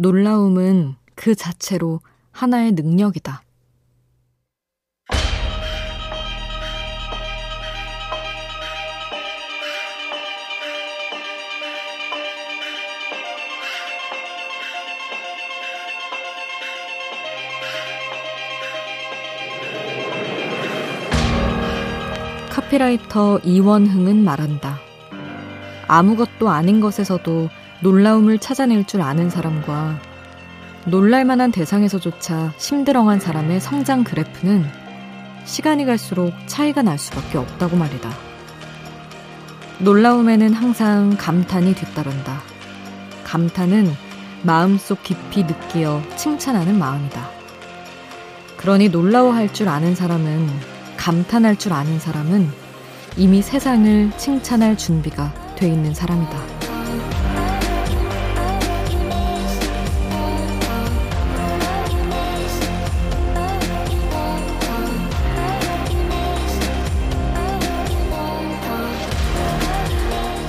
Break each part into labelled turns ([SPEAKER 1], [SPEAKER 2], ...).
[SPEAKER 1] 놀라움은 그 자체로 하나의 능력이다. 카피라이터 이원흥은 말한다. 아무것도 아닌 것에서도 놀라움을 찾아낼 줄 아는 사람과 놀랄만한 대상에서조차 심드렁한 사람의 성장 그래프는 시간이 갈수록 차이가 날 수밖에 없다고 말이다. 놀라움에는 항상 감탄이 뒤따른다. 감탄은 마음속 깊이 느끼어 칭찬하는 마음이다. 그러니 놀라워할 줄 아는 사람은 감탄할 줄 아는 사람은 이미 세상을 칭찬할 준비가 돼 있는 사람이다.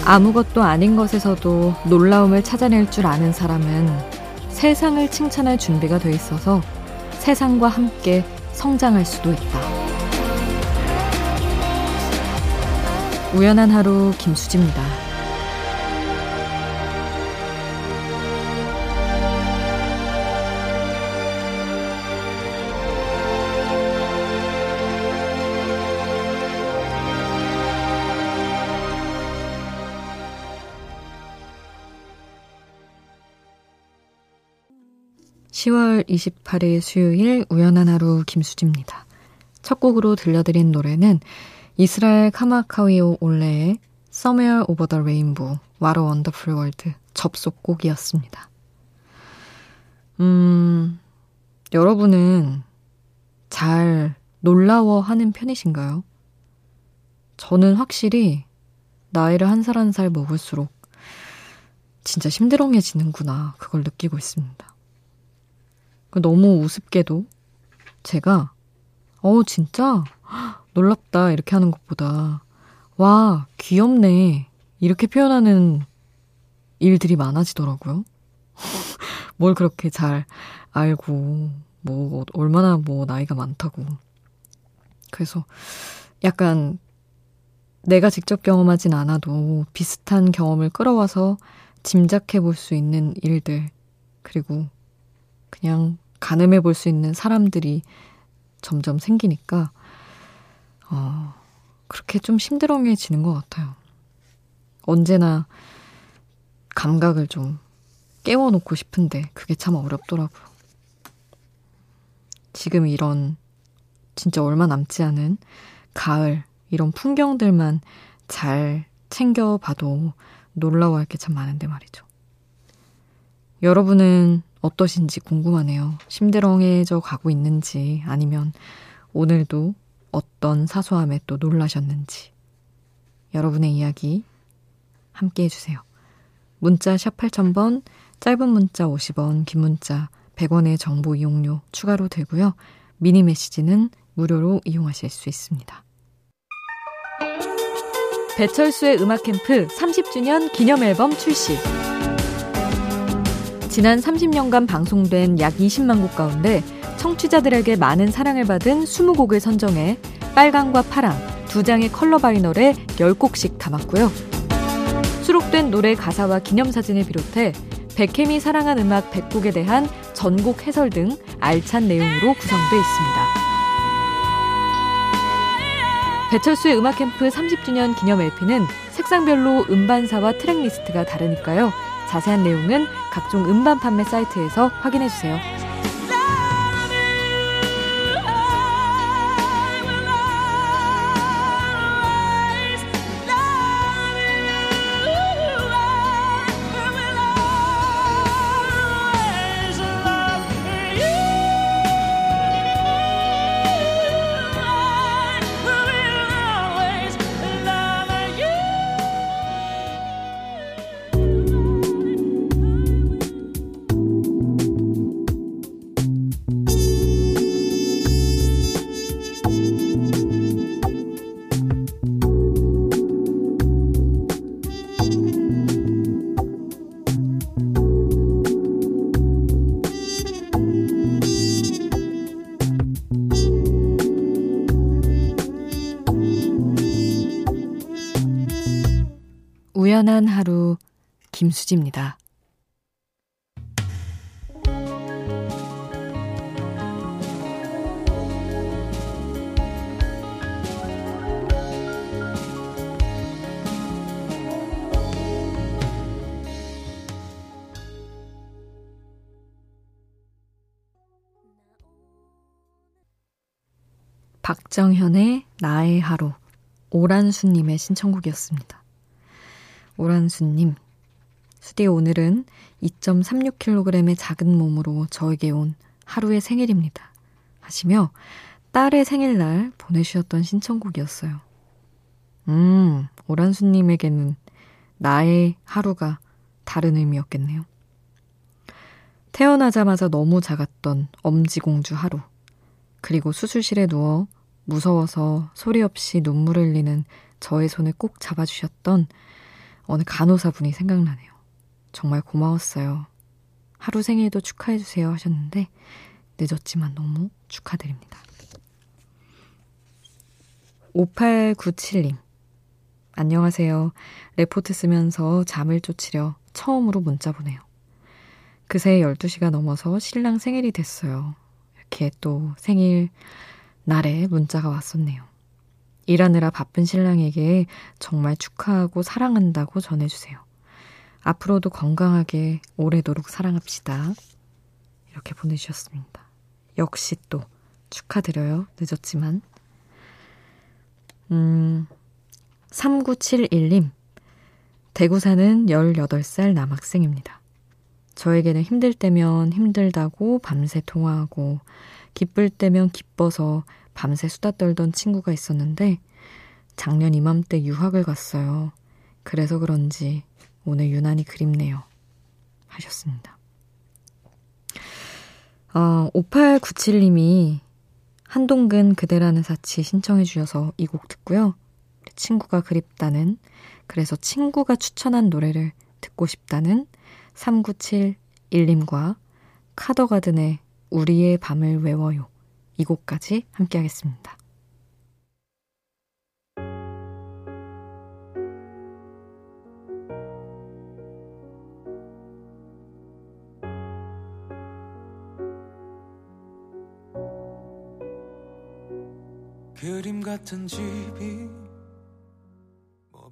[SPEAKER 1] 아무것도 아닌 것에서도 놀라움을 찾아낼 줄 아는 사람은 세상을 칭찬할 준비가 돼 있어서 세상과 함께 성장할 수도 있다. 우연한 하루 김수지입니다. 28일 수요일 우연한 하루 김수지입니다. 첫 곡으로 들려드린 노래는 이스라엘 카마카위오 올레의 Somewhere Over the Rainbow, What a Wonderful World 접속곡이었습니다. 음, 여러분은 잘 놀라워하는 편이신가요? 저는 확실히 나이를 한 살 한살 먹을수록 진짜 심드렁해지는구나 그걸 느끼고 있습니다. 그 너무 우습게도 제가 어 진짜? 놀랍다. 이렇게 하는 것보다 와 귀엽네. 이렇게 표현하는 일들이 많아지더라고요. 뭘 그렇게 잘 알고 뭐 얼마나 뭐 나이가 많다고. 그래서 약간 내가 직접 경험하진 않아도 비슷한 경험을 끌어와서 짐작해 볼 수 있는 일들 그리고 그냥 가늠해 볼 수 있는 사람들이 점점 생기니까, 어, 그렇게 좀 심드렁해지는 것 같아요. 언제나 감각을 좀 깨워놓고 싶은데 그게 참 어렵더라고요. 지금 이런 진짜 얼마 남지 않은 가을 이런 풍경들만 잘 챙겨봐도 놀라워할 게 참 많은데 말이죠. 여러분은 어떠신지 궁금하네요. 심드렁해져 가고 있는지 아니면 오늘도 어떤 사소함에 또 놀라셨는지. 여러분의 이야기 함께 해주세요. 문자 샵 8000번, 짧은 문자 50원, 긴 문자 100원의 정보 이용료 추가로 되고요. 미니 메시지는 무료로 이용하실 수 있습니다. 배철수의 음악 캠프 30주년 기념 앨범 출시. 지난 30년간 방송된 약 20만 곡 가운데 청취자들에게 많은 사랑을 받은 20곡을 선정해 빨강과 파랑 두 장의 컬러 바이널에 10곡씩 담았고요. 수록된 노래 가사와 기념사진을 비롯해 백햄이 사랑한 음악 100곡에 대한 전곡 해설 등 알찬 내용으로 구성되어 있습니다. 배철수의 음악 캠프 30주년 기념 LP는 색상별로 음반사와 트랙리스트가 다르니까요. 자세한 내용은 각종 음반 판매 사이트에서 확인해 주세요. 우연한 하루 김수지입니다. 박정현의 나의 하루 오란수님의 신청곡이었습니다. 오란수님, 수디 오늘은 2.36kg의 작은 몸으로 저에게 온 하루의 생일입니다. 하시며 딸의 생일날 보내주셨던 신청곡이었어요. 음, 오란수님에게는 나의 하루가 다른 의미였겠네요. 태어나자마자 너무 작았던 엄지공주 하루. 그리고 수술실에 누워 무서워서 소리 없이 눈물을 흘리는 저의 손을 꼭 잡아주셨던 어느 간호사분이 생각나네요. 정말 고마웠어요. 하루 생일도 축하해주세요 하셨는데 늦었지만 너무 축하드립니다. 5897님. 안녕하세요. 레포트 쓰면서 잠을 쫓으려 처음으로 문자 보내요. 그새 12시가 넘어서 신랑 생일이 됐어요. 이렇게 또 생일 날에 문자가 왔었네요. 일하느라 바쁜 신랑에게 정말 축하하고 사랑한다고 전해주세요. 앞으로도 건강하게 오래도록 사랑합시다. 이렇게 보내주셨습니다. 역시 또 축하드려요. 늦었지만. 음, 3971님. 대구 사는 18살 남학생입니다. 저에게는 힘들 때면 힘들다고 밤새 통화하고 기쁠 때면 기뻐서 밤새 수다 떨던 친구가 있었는데 작년 이맘때 유학을 갔어요. 그래서 그런지 오늘 유난히 그립네요. 하셨습니다. 어, 5897님이 한동근 그대라는 사치 신청해 주셔서 이 곡 듣고요. 친구가 그립다는 그래서 친구가 추천한 노래를 듣고 싶다는 3971님과 카더가든의 우리의 밤을 외워요. 이 곡까지 함께 하겠습니다. 그림 같은 집이 뭐.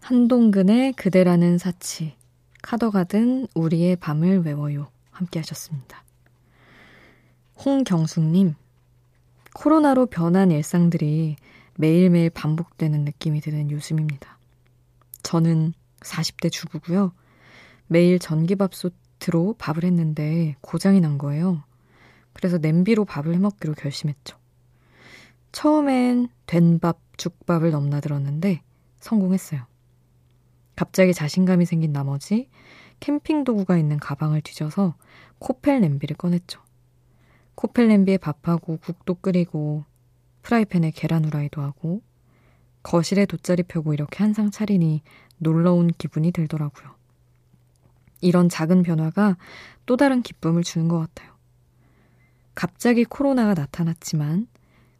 [SPEAKER 1] 한동근의 그대라는 사치 카더가든 우리의 밤을 외워요. 함께 하셨습니다. 홍경숙님, 코로나로 변한 일상들이 매일매일 반복되는 느낌이 드는 요즘입니다. 저는 40대 주부고요. 매일 전기밥솥으로 밥을 했는데 고장이 난 거예요. 그래서 냄비로 밥을 해먹기로 결심했죠. 처음엔 된밥, 죽밥을 넘나들었는데 성공했어요. 갑자기 자신감이 생긴 나머지 캠핑 도구가 있는 가방을 뒤져서 코펠 냄비를 꺼냈죠. 코펠 냄비에 밥하고 국도 끓이고 프라이팬에 계란 후라이도 하고 거실에 돗자리 펴고 이렇게 한상 차리니 놀러온 기분이 들더라고요. 이런 작은 변화가 또 다른 기쁨을 주는 것 같아요. 갑자기 코로나가 나타났지만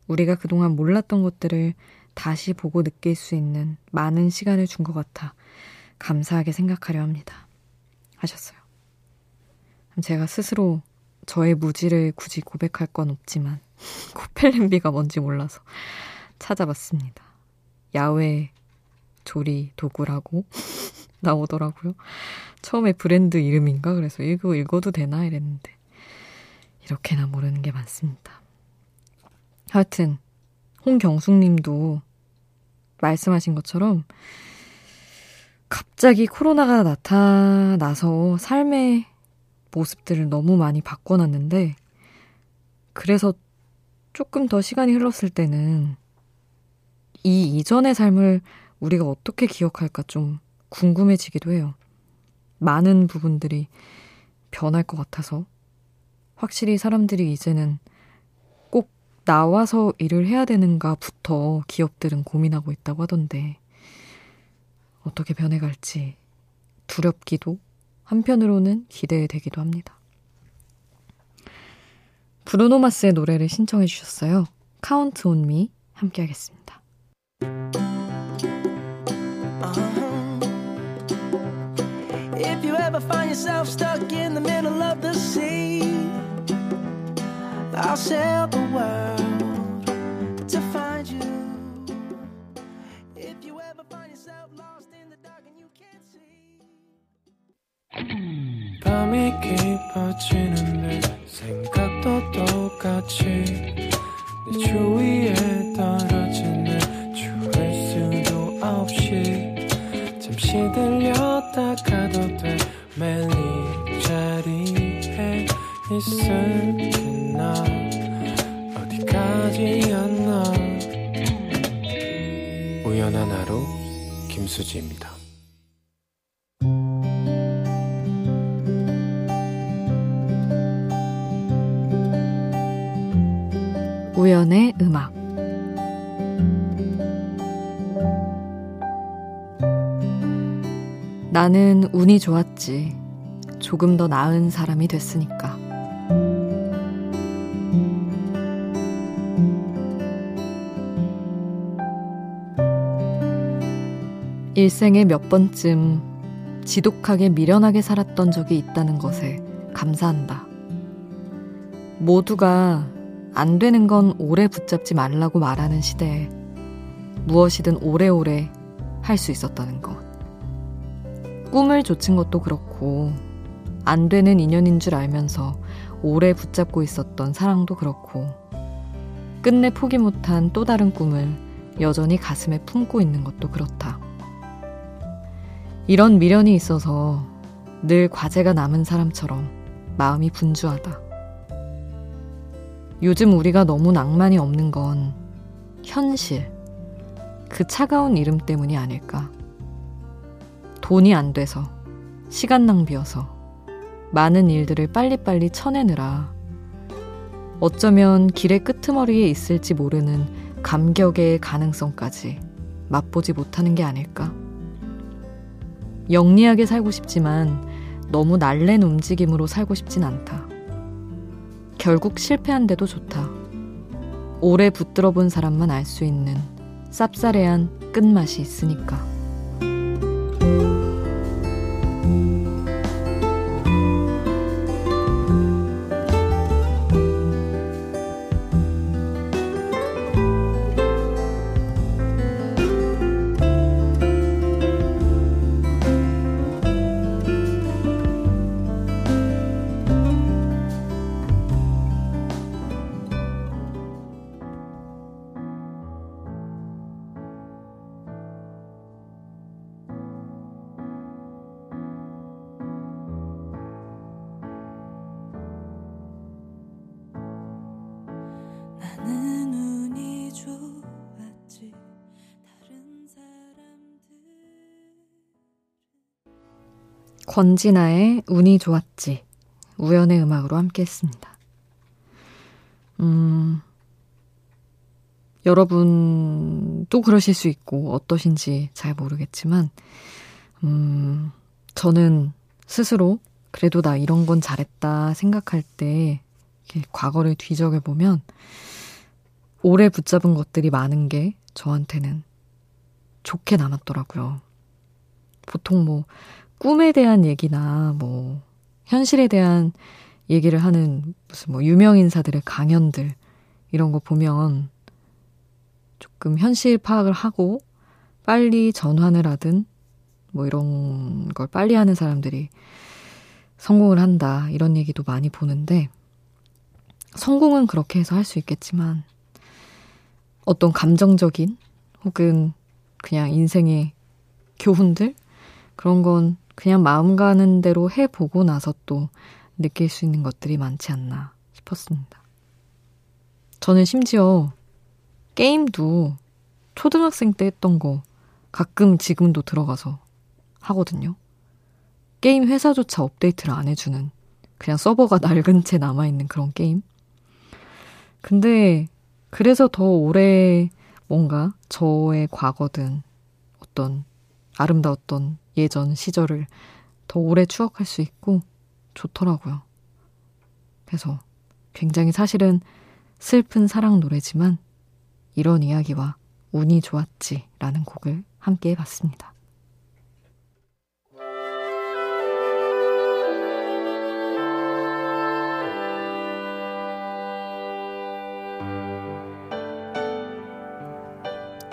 [SPEAKER 1] 우리가 그동안 몰랐던 것들을 다시 보고 느낄 수 있는 많은 시간을 준 것 같아 감사하게 생각하려 합니다. 하셨어요. 제가 스스로 저의 무지를 굳이 고백할 건 없지만 코펠냄비가 뭔지 몰라서 찾아봤습니다. 야외 조리 도구라고 나오더라고요. 처음에 브랜드 이름인가 그래서 이거 읽어도 되나 이랬는데 이렇게나 모르는 게 많습니다. 하여튼 홍경숙 님도 말씀하신 것처럼 갑자기 코로나가 나타나서 삶의 모습들을 너무 많이 바꿔놨는데, 그래서 조금 더 시간이 흘렀을 때는 이 이전의 삶을 우리가 어떻게 기억할까 좀 궁금해지기도 해요. 많은 부분들이 변할 것 같아서 확실히 사람들이 이제는 꼭 나와서 일을 해야 되는가부터 기업들은 고민하고 있다고 하던데 어떻게 변해갈지 두렵기도 한편으로는 기대되기도 합니다. 브루노 마스의 노래를 신청해 주셨어요. Count on Me 함께 하겠습니다.
[SPEAKER 2] I'll sail the world to find you. If you ever find yourself lost in the dark and you can't see. 밤이 깊어지는데 생각도 똑같이 내 주위에 떨어지는 주울 수도 없이 잠시 들렸다 가도 돼 매일 이 자리에 있을 우연한 하루 김수지입니다
[SPEAKER 1] 우연의 음악 나는 운이 좋았지. 조금 더 나은 사람이 됐으니까. 일생에 몇 번쯤 지독하게 미련하게 살았던 적이 있다는 것에 감사한다. 모두가 안 되는 건 오래 붙잡지 말라고 말하는 시대에 무엇이든 오래오래 할 수 있었다는 것. 꿈을 좇은 것도 그렇고, 안 되는 인연인 줄 알면서 오래 붙잡고 있었던 사랑도 그렇고, 끝내 포기 못한 또 다른 꿈을 여전히 가슴에 품고 있는 것도 그렇다. 이런 미련이 있어서 늘 과제가 남은 사람처럼 마음이 분주하다. 요즘 우리가 너무 낭만이 없는 건 현실, 그 차가운 이름 때문이 아닐까. 돈이 안 돼서, 시간 낭비여서, 많은 일들을 빨리빨리 쳐내느라, 어쩌면 길의 끄트머리에 있을지 모르는 감격의 가능성까지 맛보지 못하는 게 아닐까. 영리하게 살고 싶지만 너무 날랜 움직임으로 살고 싶진 않다. 결국 실패한데도 좋다. 오래 붙들어 본 사람만 알 수 있는 쌉싸래한 끝맛이 있으니까. 권진아의 운이 좋았지 우연의 음악으로 함께 했습니다. 음, 여러분도 그러실 수 있고 어떠신지 잘 모르겠지만, 음, 저는 스스로 그래도 나 이런 건 잘했다 생각할 때 과거를 뒤적여 보면 오래 붙잡은 것들이 많은 게 저한테는 좋게 남았더라고요. 보통 뭐 꿈에 대한 얘기나 뭐 현실에 대한 얘기를 하는 무슨 뭐 유명 인사들의 강연들 이런 거 보면 조금 현실 파악을 하고 빨리 전환을 하든 뭐 이런 걸 빨리 하는 사람들이 성공을 한다 이런 얘기도 많이 보는데 성공은 그렇게 해서 할 수 있겠지만 어떤 감정적인 혹은 그냥 인생의 교훈들 그런 건 그냥 마음 가는 대로 해보고 나서 또 느낄 수 있는 것들이 많지 않나 싶었습니다. 저는 심지어 게임도 초등학생 때 했던 거 가끔 지금도 들어가서 하거든요. 게임 회사조차 업데이트를 안 해주는 그냥 서버가 낡은 채 남아있는 그런 게임. 근데 그래서 더 오래 뭔가 저의 과거든 어떤 아름다웠던 예전 시절을 더 오래 추억할 수 있고 좋더라고요. 그래서 굉장히 사실은 슬픈 사랑 노래지만 이런 이야기와 운이 좋았지 라는 곡을 함께 해봤습니다.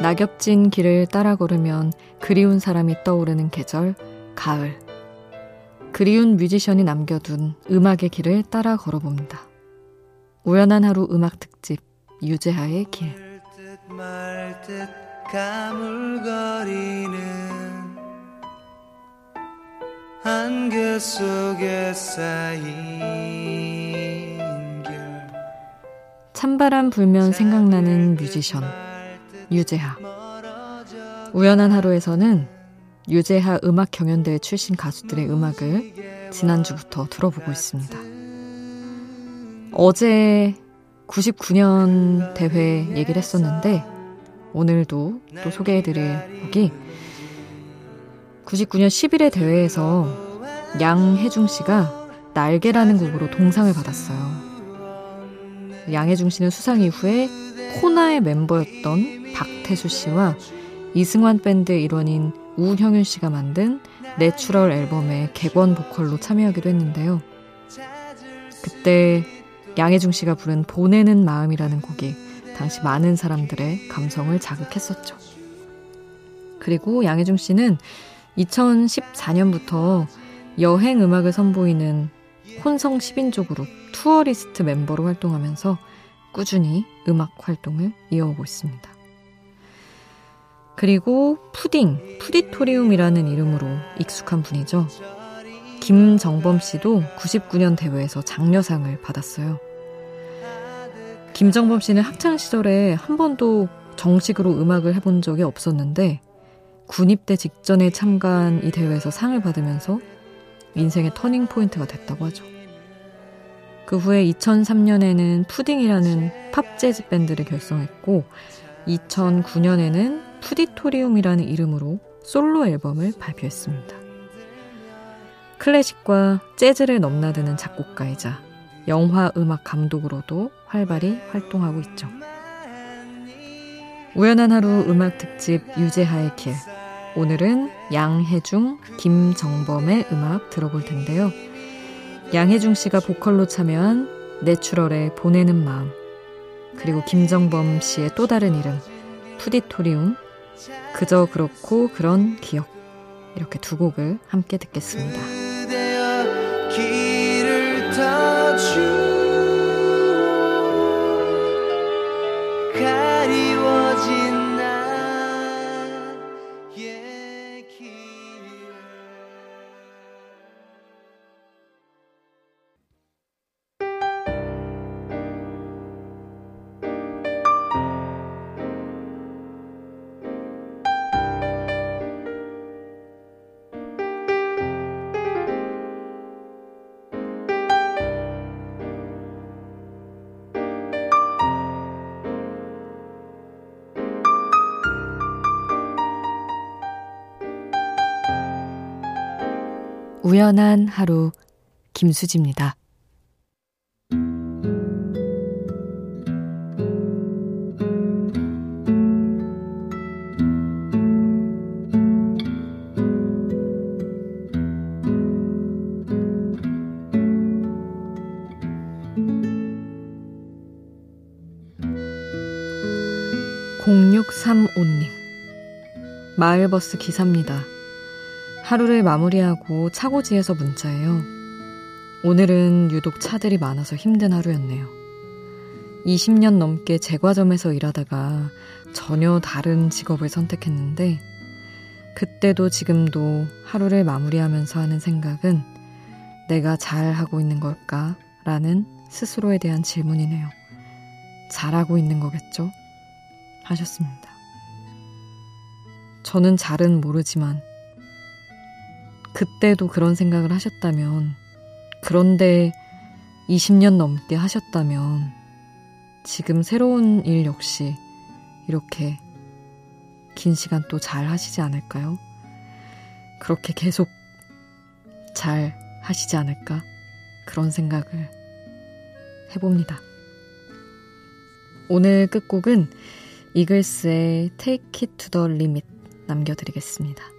[SPEAKER 1] 낙엽진 길을 따라 걸으면 그리운 사람이 떠오르는 계절, 가을. 그리운 뮤지션이 남겨둔 음악의 길을 따라 걸어봅니다. 우연한 하루 음악 특집, 유재하의 길. 한결 속에 쌓인 찬바람 불면 생각나는 뮤지션 유재하. 우연한 하루에서는 유재하 음악 경연대회 출신 가수들의 음악을 지난주부터 들어보고 있습니다. 어제 99년 대회 얘기를 했었는데 오늘도 또 소개해드릴 곡이 99년 11회 대회에서 양혜중 씨가 날개라는 곡으로 동상을 받았어요. 양혜중 씨는 수상 이후에 코나의 멤버였던 박태수 씨와 이승환 밴드 일원인 우형윤 씨가 만든 내추럴 앨범의 객원 보컬로 참여하기도 했는데요. 그때 양혜중 씨가 부른 보내는 마음이라는 곡이 당시 많은 사람들의 감성을 자극했었죠. 그리고 양혜중 씨는 2014년부터 여행 음악을 선보이는 혼성 10인조 그룹 투어리스트 멤버로 활동하면서 꾸준히 음악 활동을 이어오고 있습니다. 그리고 푸딩, 푸디토리움이라는 이름으로 익숙한 분이죠. 김정범 씨도 99년 대회에서 장려상을 받았어요. 김정범 씨는 학창 시절에 한 번도 정식으로 음악을 해본 적이 없었는데 군입대 직전에 참가한 이 대회에서 상을 받으면서 인생의 터닝 포인트가 됐다고 하죠. 그 후에 2003년에는 푸딩이라는 팝 재즈 밴드를 결성했고 2009년에는 푸디토리움이라는 이름으로 솔로 앨범을 발표했습니다. 클래식과 재즈를 넘나드는 작곡가이자 영화 음악 감독으로도 활발히 활동하고 있죠. 우연한 하루 음악 특집 유재하의 길. 오늘은 양혜중, 김정범의 음악 들어볼 텐데요. 양혜중 씨가 보컬로 참여한 내추럴의 보내는 마음 그리고 김정범 씨의 또 다른 이름 푸디토리움 그저 그렇고 그런 기억 이렇게 두 곡을 함께 듣겠습니다. 우연한 하루 김수지입니다. (0635님) 마을버스 기사입니다. 하루를 마무리하고 차고지에서 문자예요. 오늘은 유독 차들이 많아서 힘든 하루였네요. 20년 넘게 제과점에서 일하다가 전혀 다른 직업을 선택했는데 그때도 지금도 하루를 마무리하면서 하는 생각은 내가 잘 하고 있는 걸까? 라는 스스로에 대한 질문이네요. 잘하고 있는 거겠죠? 하셨습니다. 저는 잘은 모르지만 그때도 그런 생각을 하셨다면, 그런데 20년 넘게 하셨다면, 지금 새로운 일 역시 이렇게 긴 시간 또 잘 하시지 않을까요? 그렇게 계속 잘 하시지 않을까? 그런 생각을 해봅니다. 오늘 끝곡은 이글스의 Take It to the Limit 남겨드리겠습니다.